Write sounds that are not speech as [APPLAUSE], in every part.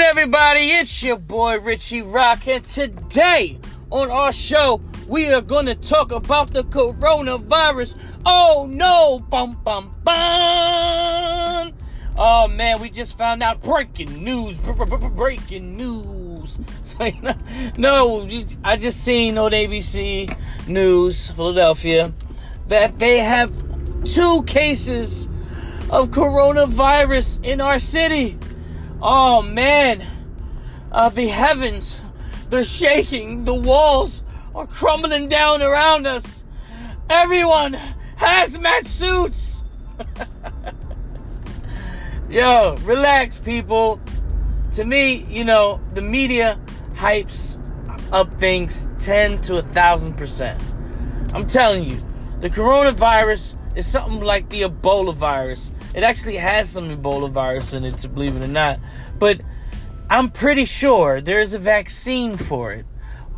morning, everybody. It's your boy Richie Rock, and today on our show, we are going to talk about the coronavirus. Oh no! Bum bum bum! Oh man, we just found out breaking news. Breaking news. [LAUGHS] No, I just seen on ABC News, Philadelphia, that they have two cases of coronavirus in our city. Oh man, uh, the heavens, they're shaking. The walls are crumbling down around us. Everyone, hazmat suits. [LAUGHS] Yo, relax, people. To me, you know, the media hypes up things 10 to a thousand percent. I'm telling you, the coronavirus is something like the Ebola virus. It actually has some Ebola virus in it, to believe it or not. But I'm pretty sure there is a vaccine for it.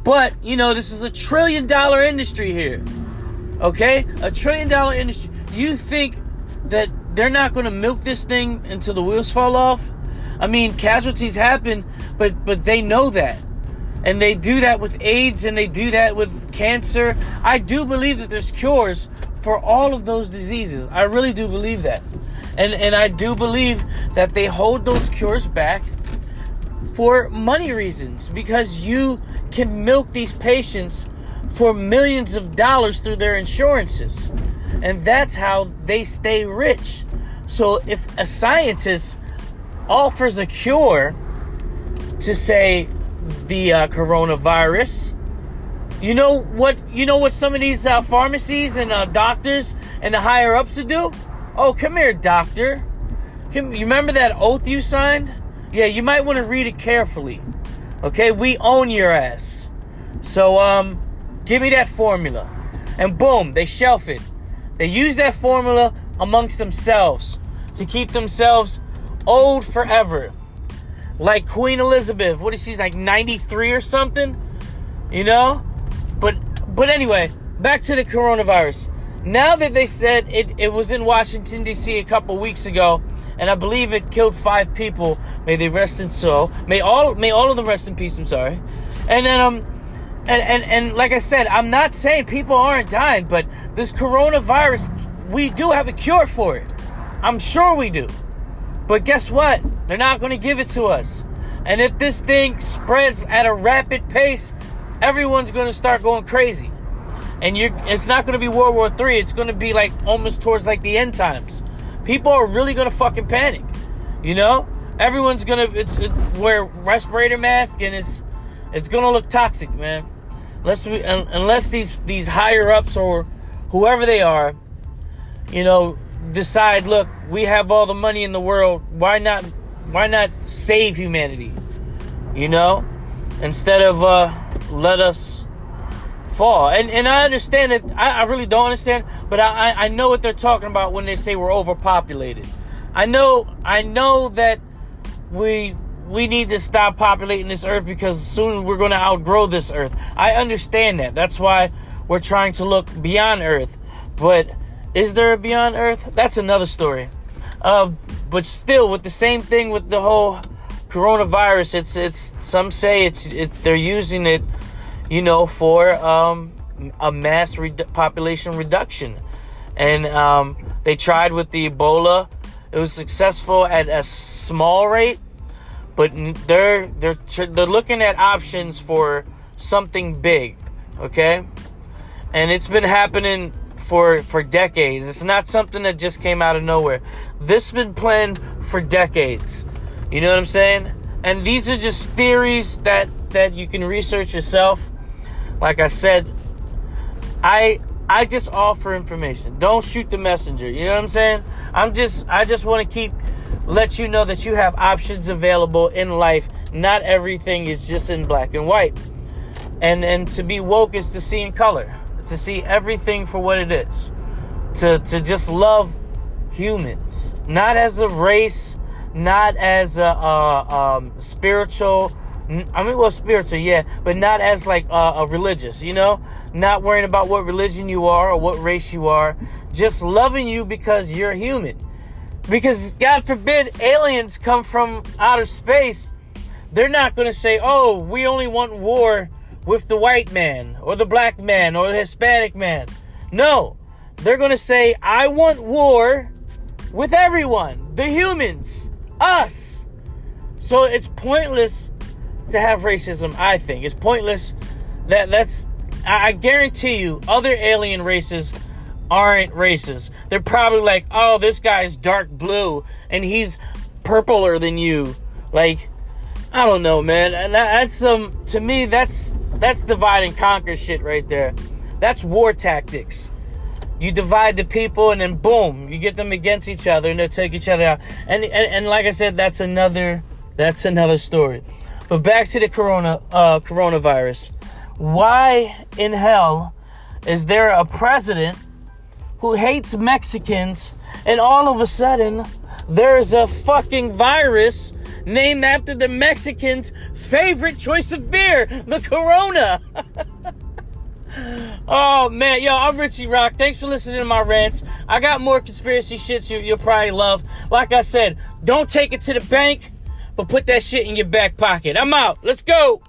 But, you know, this is a trillion dollar industry here. Okay? A trillion dollar industry. You think that they're not going to milk this thing until the wheels fall off? I mean, casualties happen, but but they know that. And they do that with AIDS and they do that with cancer. I do believe that there's cures for all of those diseases. I really do believe that. And and I do believe that they hold those cures back for money reasons because you can milk these patients for millions of dollars through their insurances. And that's how they stay rich. So if a scientist offers a cure to say the uh, coronavirus, you know what? You know what some of these uh, pharmacies and uh, doctors and the higher ups would do? Oh, come here, doctor. Come, you remember that oath you signed? Yeah, you might want to read it carefully. Okay, we own your ass. So, um, give me that formula. And boom, they shelf it. They use that formula amongst themselves to keep themselves old forever. Like Queen Elizabeth. What is she, like 93 or something? You know? But, but anyway, back to the coronavirus now that they said it, it was in Washington, D.C. a couple weeks ago, and I believe it killed five people, may they rest in soul. May all may all of them rest in peace, I'm sorry. And then um and, and, and like I said, I'm not saying people aren't dying, but this coronavirus, we do have a cure for it. I'm sure we do. But guess what? They're not going to give it to us. And if this thing spreads at a rapid pace, everyone's going to start going crazy and you're it's not going to be World War Three. It's going to be like almost towards like the end times. People are really going to fucking panic. You know, everyone's gonna it's it, wear respirator mask and it's it's gonna look toxic, man. Unless we unless these these higher ups or whoever they are, you know, decide, look, we have all the money in the world. Why not why not save humanity? You know, instead of uh, let us fall. And and I understand it. I, I really don't understand, but I, I know what they're talking about when they say we're overpopulated. I know I know that we we need to stop populating this earth because soon we're going to outgrow this earth. I understand that. That's why we're trying to look beyond earth. But is there a beyond earth? That's another story. Uh, but still, with the same thing with the whole coronavirus, it's it's some say it's it, they're using it you know, for um, a mass population reduction. And um, they tried with the Ebola. It was successful at a small rate, but they're they're they're looking at options for something big. Okay, and it's been happening for for decades. It's not something that just came out of nowhere. This has been planned for decades. You know what I'm saying? And these are just theories that that you can research yourself like I said, I I just offer information. Don't shoot the messenger. You know what I'm saying? I'm just I just want to keep let you know that you have options available in life. Not everything is just in black and white. And and to be woke is to see in color. To see everything for what it is. To to just love humans, not as a race, not as a, a um, spiritual I mean, well, spiritual, yeah, but not as like uh, a religious, you know, not worrying about what religion you are or what race you are, just loving you because you're human. Because God forbid aliens come from outer space they're not going to say, oh, we only want war with the white man or the black man or the Hispanic man. No, they're going to say, I want war with everyone, the humans, us. So it's pointless to have racism, I think. It's pointless that that's I guarantee you other alien races aren't racist. They're probably like, "Oh, this guy's dark blue and he's purpler than you." Like I don't know, man. And that, that's some um, to me that's that's divide and conquer shit right there. That's war tactics. You divide the people and then boom, you get them against each other and they'll take each other out. And and, and like I said, that's another that's another story. But back to the corona uh, coronavirus. Why in hell is there a president who hates Mexicans and all of a sudden there's a fucking virus named after the Mexicans' favorite choice of beer, the Corona. [LAUGHS] oh man, yo, I'm Richie Rock. Thanks for listening to my rants. I got more conspiracy shit you, you'll probably love. Like I said, don't take it to the bank, but put that shit in your back pocket. I'm out. Let's go.